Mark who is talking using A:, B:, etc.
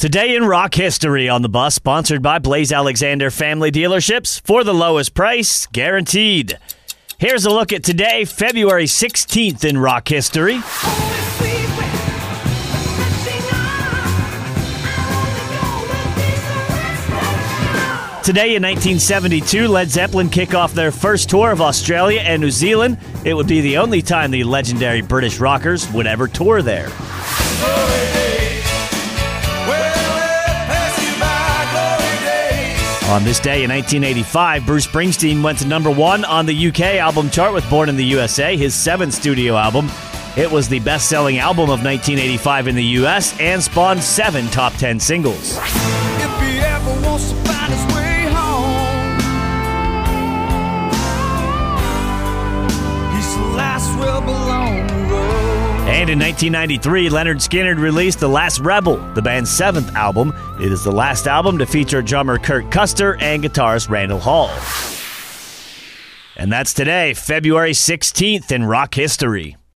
A: Today in rock history on the bus, sponsored by Blaise Alexander Family Dealerships for the lowest price, guaranteed. Here's a look at today, February 16th in rock history. Today in 1972, Led Zeppelin kick off their first tour of Australia and New Zealand. It would be the only time the legendary British rockers would ever tour there. On this day in 1985, Bruce Springsteen went to number one on the UK album chart with Born in the USA, his seventh studio album. It was the best selling album of 1985 in the US and spawned seven top 10 singles. And in 1993, Lynyrd Skynyrd released The Last Rebel, the band's seventh album. It is the last album to feature drummer Kurt Custer and guitarist Randall Hall. And that's today, February 16th in rock history.